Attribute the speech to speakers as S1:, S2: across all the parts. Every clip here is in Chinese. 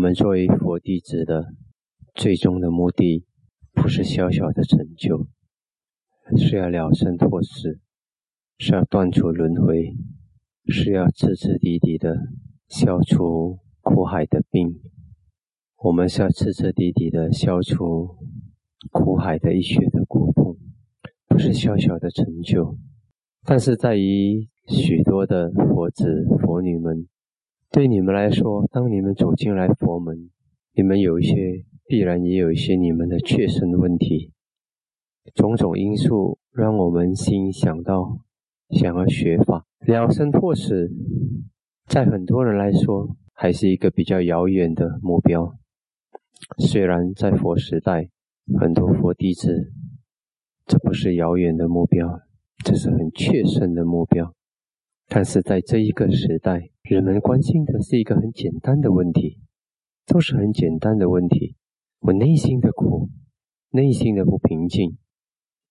S1: 我们作为佛弟子的最终的目的，不是小小的成就，是要了生脱死，是要断除轮回，是要彻彻底底的消除苦海的病。我们是要彻彻底底的消除苦海的一血的苦痛，不是小小的成就。但是在于许多的佛子佛女们。对你们来说，当你们走进来佛门，你们有一些必然也有一些你们的确身问题，种种因素让我们心想到想要学法了生脱死，在很多人来说还是一个比较遥远的目标。虽然在佛时代，很多佛弟子，这不是遥远的目标，这是很确身的目标。但是在这一个时代，人们关心的是一个很简单的问题，都是很简单的问题。我内心的苦，内心的不平静，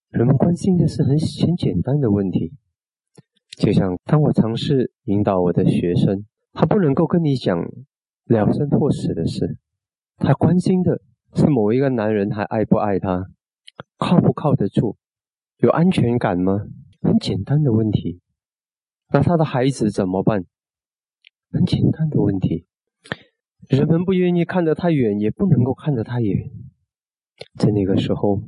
S1: 人们关心的是很很简单的问题。就像当我尝试引导我的学生，他不能够跟你讲了生或死的事，他关心的是某一个男人还爱不爱他，靠不靠得住，有安全感吗？很简单的问题。那他的孩子怎么办？很简单的问题。人们不愿意看得太远，也不能够看得太远。在那个时候，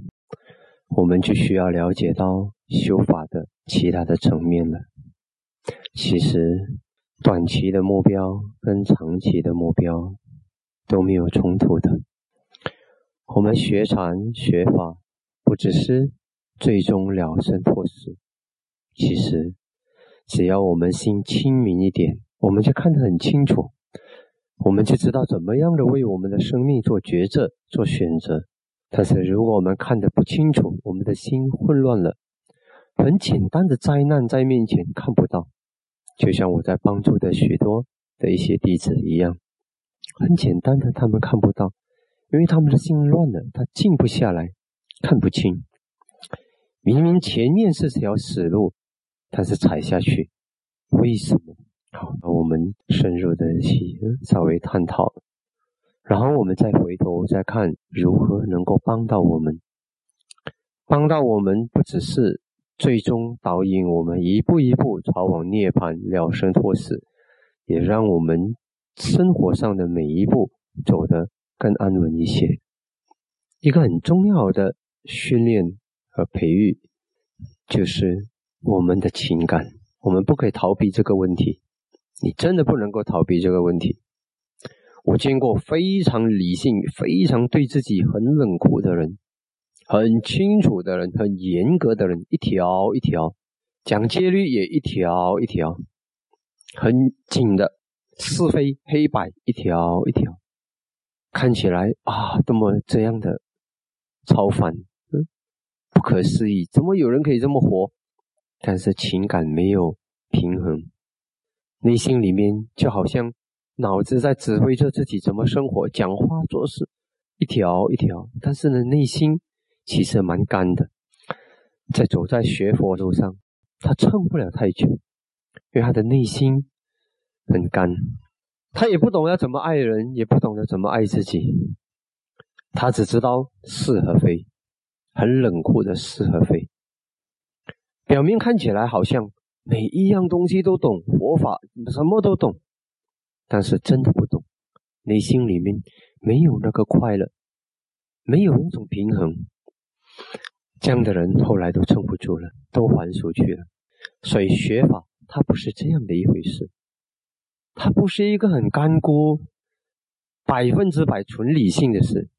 S1: 我们就需要了解到修法的其他的层面了。其实，短期的目标跟长期的目标都没有冲突的。我们学禅学法，不只是最终了生脱死，其实。只要我们心清明一点，我们就看得很清楚，我们就知道怎么样的为我们的生命做抉择、做选择。但是如果我们看得不清楚，我们的心混乱了，很简单的灾难在面前看不到，就像我在帮助的许多的一些弟子一样，很简单的他们看不到，因为他们的心乱了，他静不下来，看不清，明明前面是条死路。但是踩下去，为什么？好，那我们深入的去稍微探讨，然后我们再回头再看如何能够帮到我们，帮到我们不只是最终导引我们一步一步朝往涅槃了生脱死，也让我们生活上的每一步走得更安稳一些。一个很重要的训练和培育就是。我们的情感，我们不可以逃避这个问题。你真的不能够逃避这个问题。我见过非常理性、非常对自己很冷酷的人，很清楚的人，很严格的人，一条一条讲戒律也一条一条很紧的是非黑白一条一条，看起来啊，多么这样的超凡，嗯，不可思议，怎么有人可以这么活？但是情感没有平衡，内心里面就好像脑子在指挥着自己怎么生活、讲话、做事，一条一条。但是呢，内心其实蛮干的，在走在学佛路上，他撑不了太久，因为他的内心很干，他也不懂要怎么爱人，也不懂得怎么爱自己，他只知道是和非，很冷酷的是和非。表面看起来好像每一样东西都懂佛法，什么都懂，但是真的不懂，内心里面没有那个快乐，没有那种平衡。这样的人后来都撑不住了，都还俗去了。所以学法它不是这样的一回事，它不是一个很干枯、百分之百纯理性的事。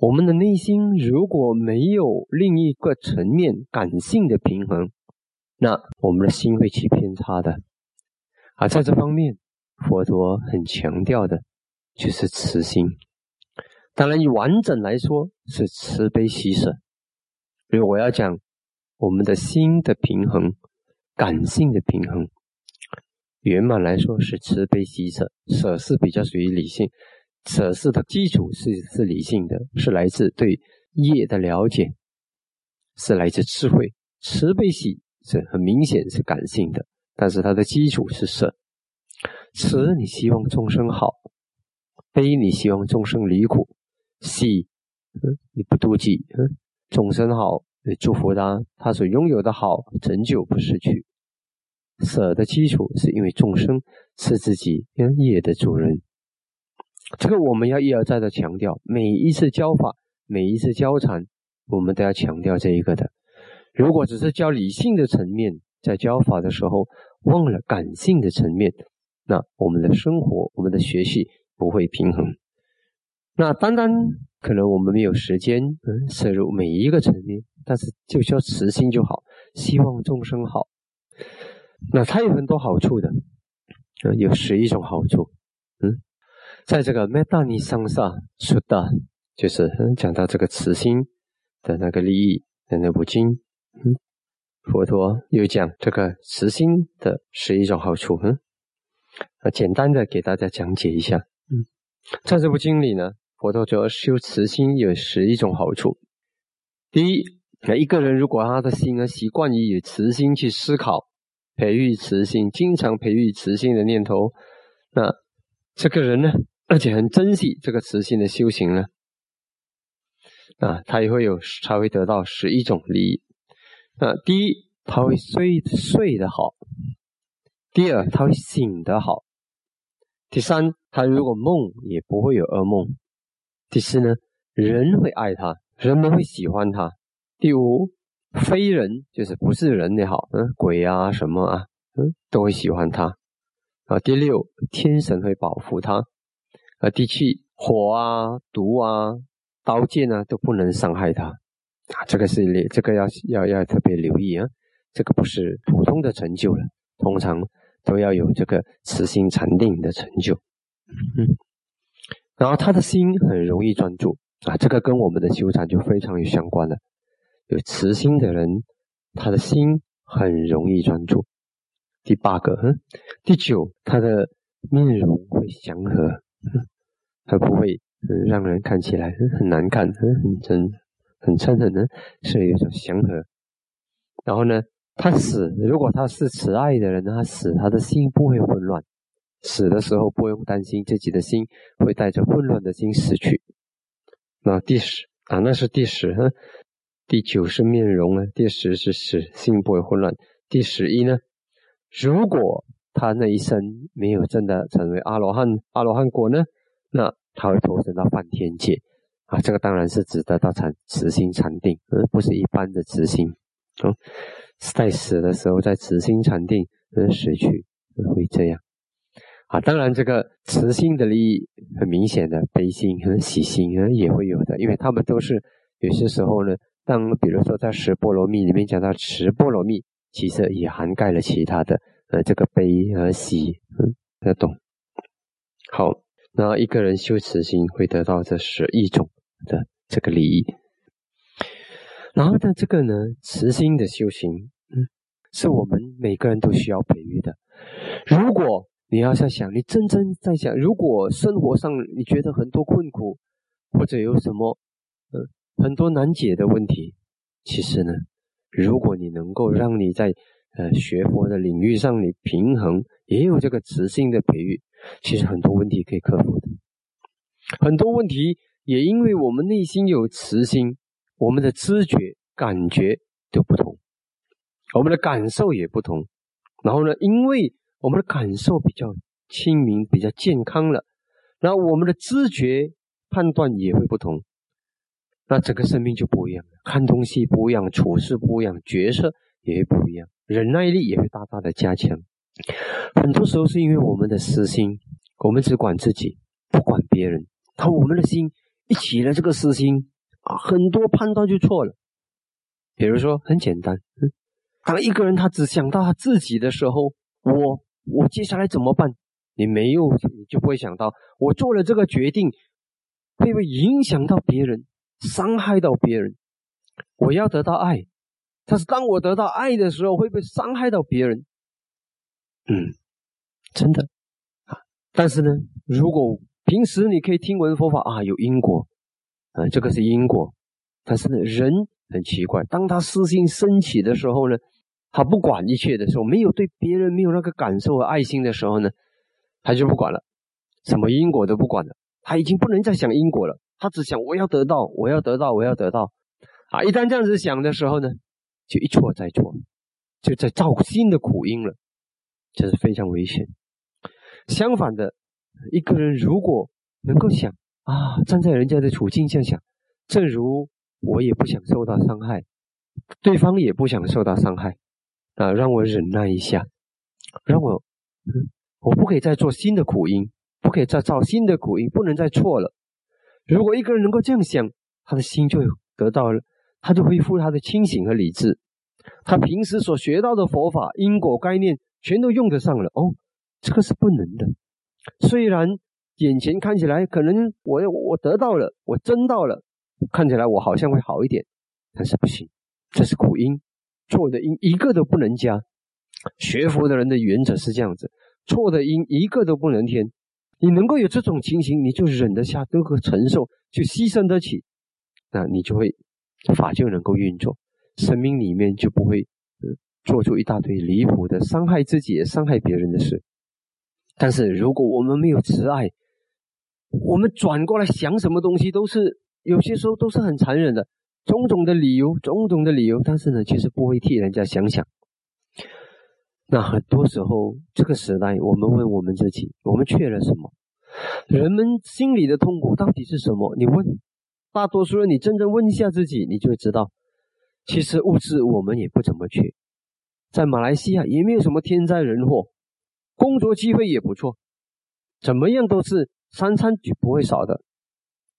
S1: 我们的内心如果没有另一个层面感性的平衡，那我们的心会起偏差的。而在这方面，佛陀很强调的就是慈心。当然，以完整来说是慈悲喜舍。所以我要讲我们的心的平衡，感性的平衡，圆满来说是慈悲喜舍，舍是比较属于理性。舍事的基础是是理性的，是来自对业的了解，是来自智慧。慈悲喜是很明显是感性的，但是它的基础是舍。慈，你希望众生好，悲，你希望众生离苦；喜，你不妒忌，嗯，众生好，你祝福他，他所拥有的好成就不失去。舍的基础是因为众生是自己业的主人，这个我们要一而再的强调。每一次教法，每一次教禅，我们都要强调这一个的。如果只是教理性的层面，在教法的时候忘了感性的层面，那我们的生活、我们的学习不会平衡。那单单可能我们没有时间嗯摄入每一个层面，但是就叫慈心就好，希望众生好。那它有很多好处的，嗯，有十一种好处。嗯，在这个《Metta Nisanga Sutta》，就是讲到这个慈心的那个利益的那部经，嗯，佛陀有讲这个慈心的十一种好处。嗯，啊，简单的给大家讲解一下。嗯，在这部经里呢，佛陀说修慈心有十一种好处。第一，那一个人如果他的心呢习惯于以慈心去思考。培育慈心，经常培育慈心的念头，那这个人呢，而且很珍惜这个慈心的修行呢，啊，他也会有，才会得到十一种利益。啊，第一，他会睡睡得好；第二，他会醒得好；第三，他如果梦也不会有噩梦；第四呢，人会爱他，人们会喜欢他；第五。非人就是不是人也好，嗯，鬼啊什么啊，嗯，都会喜欢他。啊，第六，天神会保护他。啊，地气，火啊、毒啊、刀剑啊都不能伤害他。啊，这个是，这个要要要特别留意啊。这个不是普通的成就了，通常都要有这个慈心禅定的成就。嗯，然后他的心很容易专注啊，这个跟我们的修禅就非常有相关了。有慈心的人，他的心很容易专注。第八个，嗯，第九，他的面容会祥和，他不会让人看起来很难看，很很真，很嗔恨的，是有一种祥和。然后呢，他死，如果他是慈爱的人，他死，他的心不会混乱，死的时候不用担心自己的心会带着混乱的心死去。那第十啊，那是第十，第九是面容呢，第十是死心不会混乱。第十一呢，如果他那一生没有真的成为阿罗汉，阿罗汉果呢，那他会投身到梵天界啊。这个当然是指得到禅慈心禅定，而不是一般的慈心。嗯，在死的时候在慈心禅定而死去会这样啊。当然，这个慈心的利益很明显的，悲心和喜心啊也会有的，因为他们都是有些时候呢。当比如说在十波罗蜜里面讲到十波罗蜜，其实也涵盖了其他的，呃，这个悲和喜，嗯，要懂。好，那一个人修慈心会得到这十一种的这个利益。然后呢，这个呢，慈心的修行，嗯，是我们每个人都需要培育的。如果你要在想，你真正在想，如果生活上你觉得很多困苦，或者有什么，嗯。很多难解的问题，其实呢，如果你能够让你在呃学佛的领域上你平衡，也有这个磁性的培育，其实很多问题可以克服的。很多问题也因为我们内心有磁心，我们的知觉感觉都不同，我们的感受也不同。然后呢，因为我们的感受比较清明、比较健康了，然后我们的知觉判断也会不同。那整个生命就不一样了，看东西不一样，处事不一样，角色也会不一样，忍耐力也会大大的加强。很多时候是因为我们的私心，我们只管自己，不管别人。当我们的心一起了这个私心啊，很多判断就错了。比如说很简单，当一个人他只想到他自己的时候，我我接下来怎么办？你没有，你就不会想到我做了这个决定会不会影响到别人。伤害到别人，我要得到爱，但是当我得到爱的时候，会不会伤害到别人？嗯，真的啊。但是呢，如果平时你可以听闻佛法啊，有因果啊，这个是因果。但是呢，人很奇怪，当他私心升起的时候呢，他不管一切的时候，没有对别人没有那个感受和爱心的时候呢，他就不管了，什么因果都不管了。
S2: 他已经不能再想因果了，他只想我要得到，我要得到，我要得到。啊，一旦这样子想的时候呢，就一错再错，就在造新的苦因了，这是非常危险。相反的，一个人如果能够想啊，站在人家的处境下想，正如我也不想受到伤害，对方也不想受到伤害，啊，让我忍耐一下，让我，我不可以再做新的苦因，不可以再造新的苦因，不能再错了。如果一个人能够这样想，他的心就得到了。他就恢复他的清醒和理智，他平时所学到的佛法因果概念全都用得上了。哦，这个是不能的。虽然眼前看起来可能我我得到了，我真到了，看起来我好像会好一点，但是不行，这是苦因，错的因一个都不能加。学佛的人的原则是这样子：错的因一个都不能添。你能够有这种情形，你就忍得下，都可承受，就牺牲得起，那你就会。法就能够运作，生命里面就不会做出一大堆离谱的伤害自己、伤害别人的事。但是如果我们没有慈爱，我们转过来想什么东西都是有些时候都是很残忍的，种种的理由，种种的理由。但是呢，其实不会替人家想想。那很多时候，这个时代，我们问我们自己：我们缺了什么？人们心里的痛苦到底是什么？你问。大多数人，你真正问一下自己，你就会知道，其实物质我们也不怎么缺，在马来西亚也没有什么天灾人祸，工作机会也不错，怎么样都是三餐就不会少的。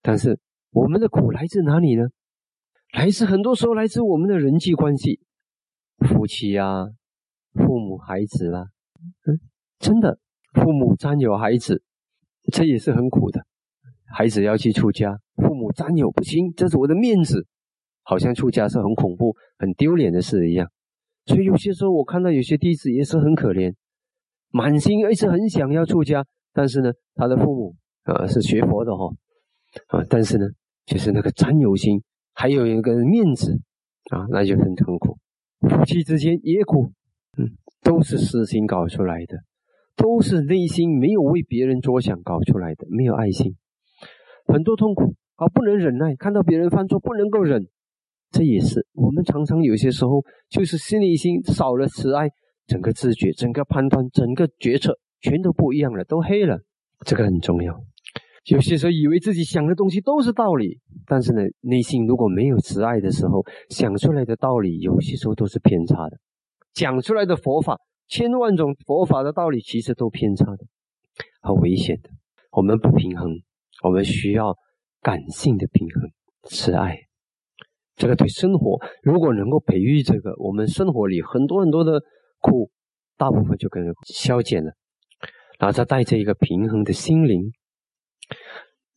S2: 但是我们的苦来自哪里呢？来自很多时候来自我们的人际关系，夫妻啊，父母孩子啦，嗯，真的，父母占有孩子，这也是很苦的。孩子要去出家，父母占有不行，这是我的面子，好像出家是很恐怖、很丢脸的事一样。所以有些时候我看到有些弟子也是很可怜，满心一直很想要出家，但是呢，他的父母啊是学佛的哈啊，但是呢，就是那个占有心，还有一个面子啊，那就很痛苦。夫妻之间也苦，嗯，都是私心搞出来的，都是内心没有为别人着想搞出来的，没有爱心。很多痛苦啊，不能忍耐，看到别人犯错不能够忍，这也是我们常常有些时候就是心里心少了慈爱，整个自觉、整个判断、整个决策全都不一样了，都黑了。这个很重要。有些时候以为自己想的东西都是道理，但是呢，内心如果没有慈爱的时候，想出来的道理有些时候都是偏差的，讲出来的佛法千万种佛法的道理其实都偏差的，很危险的。我们不平衡。我们需要感性的平衡，慈爱。这个对生活，如果能够培育这个，我们生活里很多很多的苦，大部分就跟消减了。然后再带着一个平衡的心灵，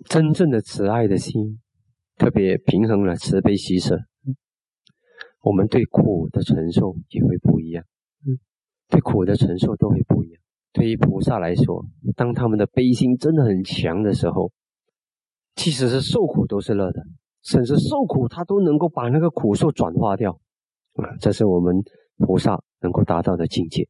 S2: 真正的慈爱的心，特别平衡了慈悲喜舍，我们对苦的承受也会不一样。嗯，对苦的承受都会不一样。对于菩萨来说，当他们的悲心真的很强的时候，即使是受苦都是乐的，甚至受苦他都能够把那个苦受转化掉，啊，这是我们菩萨能够达到的境界，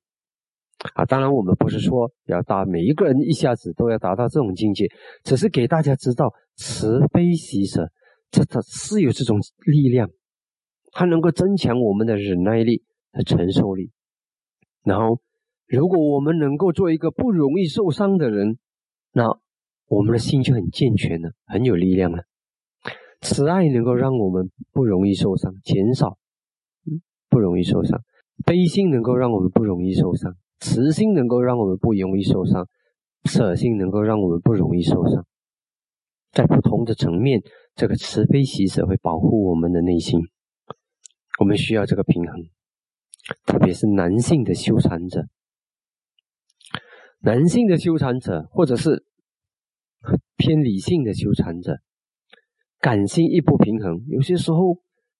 S2: 啊，当然我们不是说要达每一个人一下子都要达到这种境界，只是给大家知道慈悲喜舍，这它是有这种力量，它能够增强我们的忍耐力和承受力，然后如果我们能够做一个不容易受伤的人，那。我们的心就很健全了，很有力量了。慈爱能够让我们不容易受伤，减少，不容易受伤；悲心能够让我们不容易受伤，慈心能够让我们不容易受伤，舍心能够让我们不容易受伤。在不同的层面，这个慈悲喜舍会保护我们的内心。我们需要这个平衡，特别是男性的修禅者，男性的修禅者，或者是。偏理性的修禅者，感性一不平衡，有些时候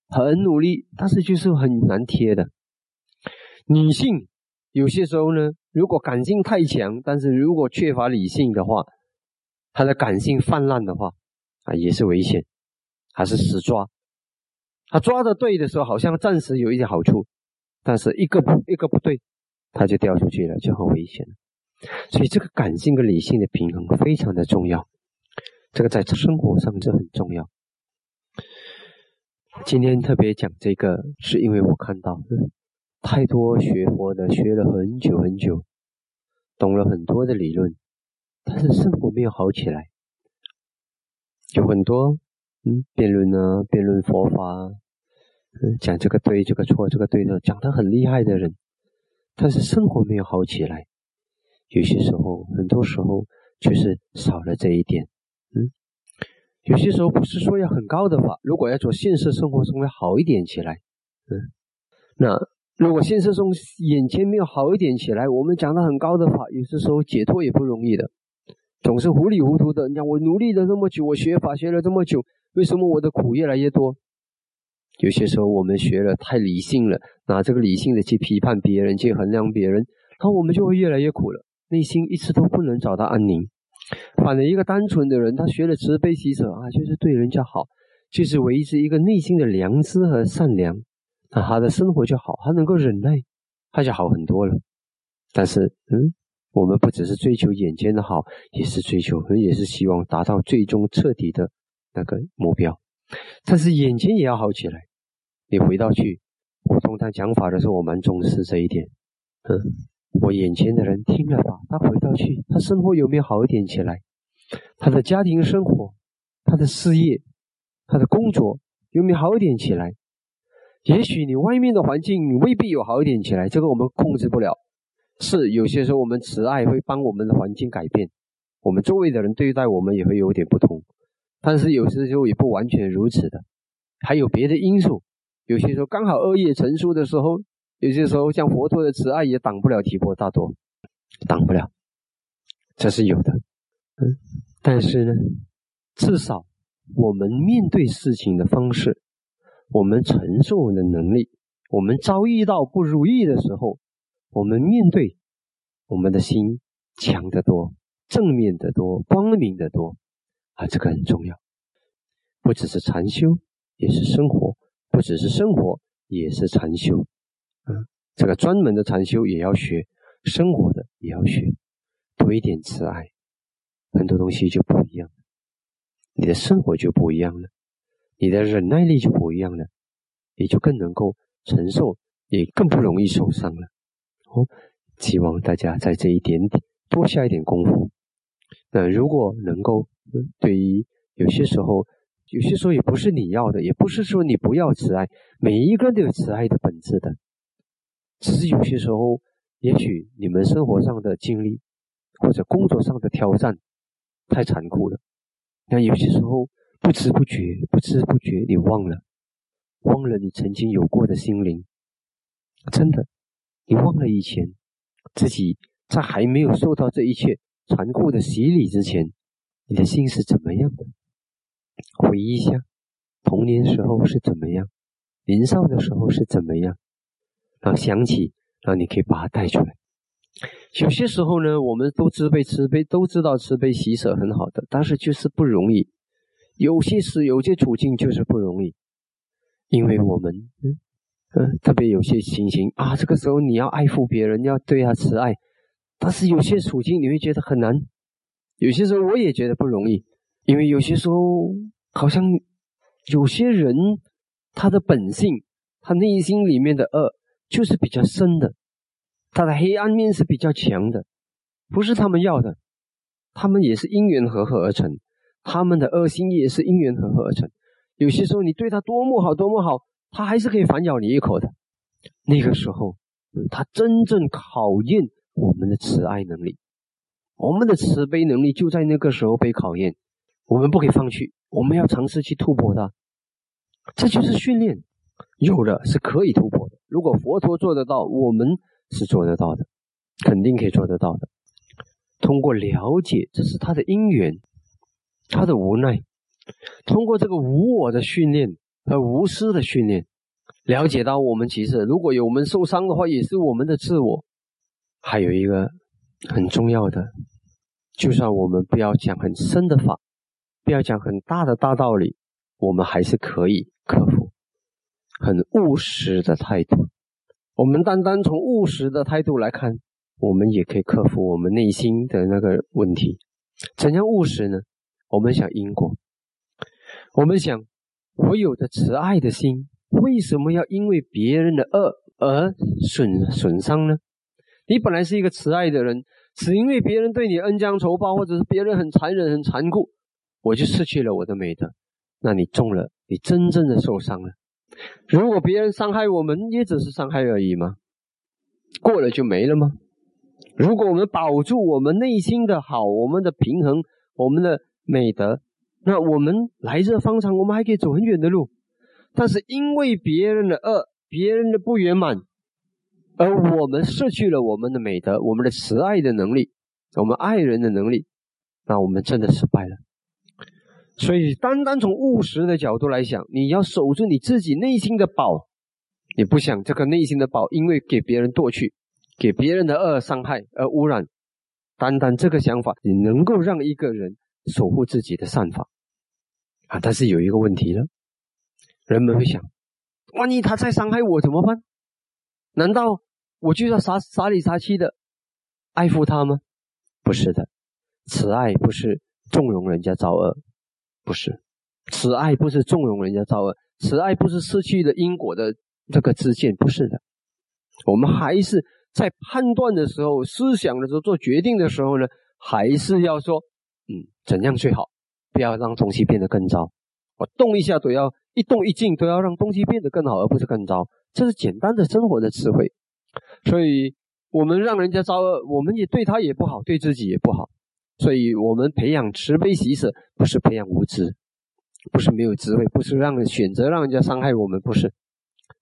S2: 很努力，但是就是很难贴的。女性有些时候呢，如果感性太强，但是如果缺乏理性的话，她的感性泛滥的话啊，也是危险，还是死抓。他抓的对的时候，好像暂时有一点好处，但是一个不一个不对，他就掉出去了，就很危险。所以这个感性跟理性的平衡非常的重要。这个在生活上这很重要。今天特别讲这个，是因为我看到太多学佛的学了很久很久，懂了很多的理论，但是生活没有好起来。有很多嗯辩论啊，辩论佛法，嗯讲这个对这个错这个对的，讲的很厉害的人，但是生活没有好起来。有些时候，很多时候就是少了这一点。嗯，有些时候不是说要很高的话，如果要做现实生活中要好一点起来，嗯，那如果现实中眼前没有好一点起来，我们讲的很高的话，有些时候解脱也不容易的。总是糊里糊涂的。你看，我努力了这么久，我学法学了这么久，为什么我的苦越来越多？有些时候我们学了太理性了，拿这个理性的去批判别人，去衡量别人，然后我们就会越来越苦了，内心一直都不能找到安宁。反正一个单纯的人，他学了慈悲喜舍啊，就是对人家好，就是维持一个内心的良知和善良，那他的生活就好，他能够忍耐，他就好很多了。但是，嗯。我们不只是追求眼前的好，也是追求，也是希望达到最终彻底的那个目标。但是眼前也要好起来。你回到去，我通常讲法的时候，我蛮重视这一点。嗯，我眼前的人听了吧，他回到去，他生活有没有好一点起来？他的家庭生活、他的事业、他的工作有没有好一点起来？也许你外面的环境未必有好一点起来，这个我们控制不了。是有些时候，我们慈爱会帮我们的环境改变，我们周围的人对待我们也会有点不同。但是有些时候也不完全如此的，还有别的因素。有些时候刚好恶业成熟的时候，有些时候像佛陀的慈爱也挡不了提婆大多，挡不了，这是有的。嗯，但是呢，至少我们面对事情的方式，我们承受的能力，我们遭遇到不如意的时候。我们面对我们的心强得多，正面的多，光明的多啊，这个很重要。不只是禅修，也是生活；不只是生活，也是禅修。嗯，这个专门的禅修也要学，生活的也要学，多一点慈爱，很多东西就不一样了，你的生活就不一样了，你的忍耐力就不一样了，你就更能够承受，也更不容易受伤了。哦，希望大家在这一点点多下一点功夫。那如果能够，对于有些时候，有些时候也不是你要的，也不是说你不要慈爱，每一个人都有慈爱的本质的。只是有些时候，也许你们生活上的经历或者工作上的挑战太残酷了。那有些时候不知不觉，不知不觉你忘了，忘了你曾经有过的心灵，真的。你忘了以前自己在还没有受到这一切残酷的洗礼之前，你的心是怎么样的？回忆一下童年时候是怎么样，年少的时候是怎么样，然后想起，然后你可以把它带出来。有些时候呢，我们都自卑慈悲，都知道慈悲喜舍很好的，但是就是不容易。有些事，有些处境就是不容易，因为我们嗯。嗯，特别有些情形啊，这个时候你要爱护别人，要对他慈爱，但是有些处境你会觉得很难。有些时候我也觉得不容易，因为有些时候好像有些人他的本性，他内心里面的恶就是比较深的，他的黑暗面是比较强的，不是他们要的，他们也是因缘和合而成，他们的恶心也是因缘和合而成。有些时候你对他多么好，多么好。他还是可以反咬你一口的。那个时候，他真正考验我们的慈爱能力，我们的慈悲能力就在那个时候被考验。我们不可以放弃，我们要尝试去突破它。这就是训练，有的是可以突破。如果佛陀做得到，我们是做得到的，肯定可以做得到的。通过了解，这是他的因缘，他的无奈。通过这个无我的训练。和无私的训练，了解到我们其实如果有我们受伤的话，也是我们的自我。还有一个很重要的，就算我们不要讲很深的法，不要讲很大的大道理，我们还是可以克服。很务实的态度，我们单单从务实的态度来看，我们也可以克服我们内心的那个问题。怎样务实呢？我们想因果，我们想我有着慈爱的心，为什么要因为别人的恶而损损伤呢？你本来是一个慈爱的人，只因为别人对你恩将仇报，或者是别人很残忍、很残酷，我就失去了我的美德。那你中了，你真正的受伤了。如果别人伤害我们，也只是伤害而已吗？过了就没了吗？如果我们保住我们内心的好，我们的平衡，我们的。美德，那我们来日方长，我们还可以走很远的路，但是因为别人的恶、别人的不圆满，而我们失去了我们的美德、我们的慈爱的能力、我们爱人的能力，那我们真的失败了。所以，单单从务实的角度来讲，你要守住你自己内心的宝，你不想这个内心的宝因为给别人夺去、给别人的恶伤害而污染。单单这个想法，你能够让一个人。守护自己的善法啊，但是有一个问题了，人们会想：万一他再伤害我怎么办？难道我就要傻傻里傻气的爱护他吗？不是的，慈爱不是纵容人家造恶，不是慈爱不是纵容人家造恶，慈爱不是失去了因果的这个知见，不是的。我们还是在判断的时候、思想的时候、做决定的时候呢，还是要说。嗯，怎样最好？不要让东西变得更糟。我动一下都要一动一静都要让东西变得更好，而不是更糟。这是简单的生活的智慧。所以，我们让人家造恶，我们也对他也不好，对自己也不好。所以我们培养慈悲喜舍，不是培养无知，不是没有智慧，不是让选择让人家伤害我们，不是。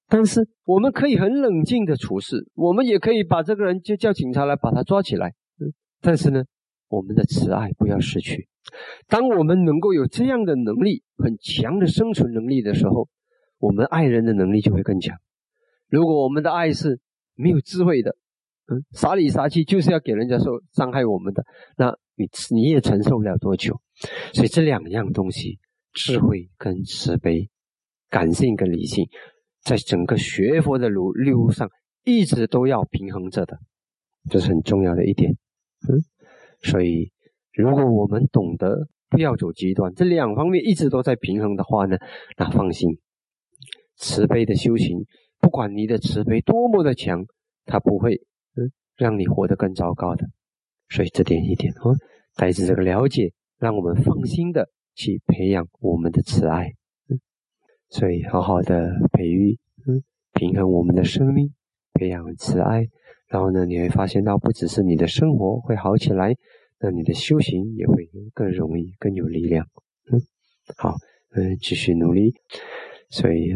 S2: 但是我们可以很冷静的处事，我们也可以把这个人就叫警察来把他抓起来。但是呢？我们的慈爱不要失去。当我们能够有这样的能力，很强的生存能力的时候，我们爱人的能力就会更强。如果我们的爱是没有智慧的，嗯，傻里傻气，就是要给人家受伤害我们的，那你你也承受不了多久。所以这两样东西，智慧跟慈悲，感性跟理性，在整个学佛的路路上，一直都要平衡着的，这是很重要的一点。嗯。所以，如果我们懂得不要走极端，这两方面一直都在平衡的话呢，那放心，慈悲的修行，不管你的慈悲多么的强，它不会嗯让你活得更糟糕的。所以这点一点哦，带着这个了解，让我们放心的去培养我们的慈爱。嗯，所以好好的培育，嗯，平衡我们的生命，培养慈爱。然后呢，你会发现到不只是你的生活会好起来，那你的修行也会更容易、更有力量。嗯，好，嗯，继续努力。所以，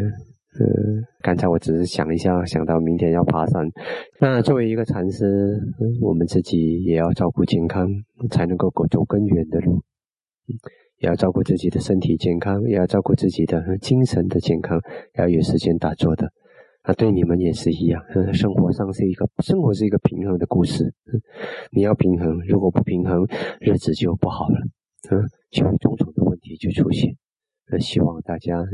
S2: 呃，刚才我只是想一下，想到明天要爬山。那作为一个禅师，我们自己也要照顾健康，才能够走更远的路。也要照顾自己的身体健康，也要照顾自己的精神的健康，要有时间打坐的。那对你们也是一样，生活上是一个生活是一个平衡的故事，你要平衡，如果不平衡，日子就不好了，嗯，就会种种的问题就出现。那希望大家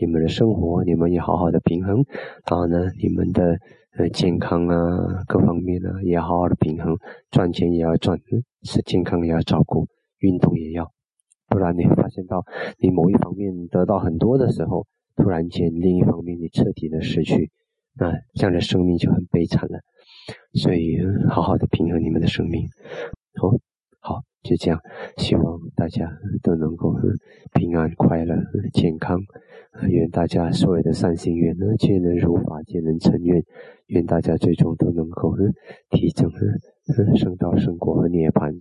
S2: 你们的生活你们也好好的平衡，然后呢，你们的呃健康啊各方面呢也好好的平衡，赚钱也要赚，是健康也要照顾，运动也要，不然你会发现到你某一方面得到很多的时候，突然间另一方面你彻底的失去。那这样的生命就很悲惨了，所以好好的平衡你们的生命，哦，好，就这样，希望大家都能够平安、快乐、健康，愿大家所有的善心愿呢，皆能如法，皆能成愿，愿大家最终都能够提升升到生果和涅槃。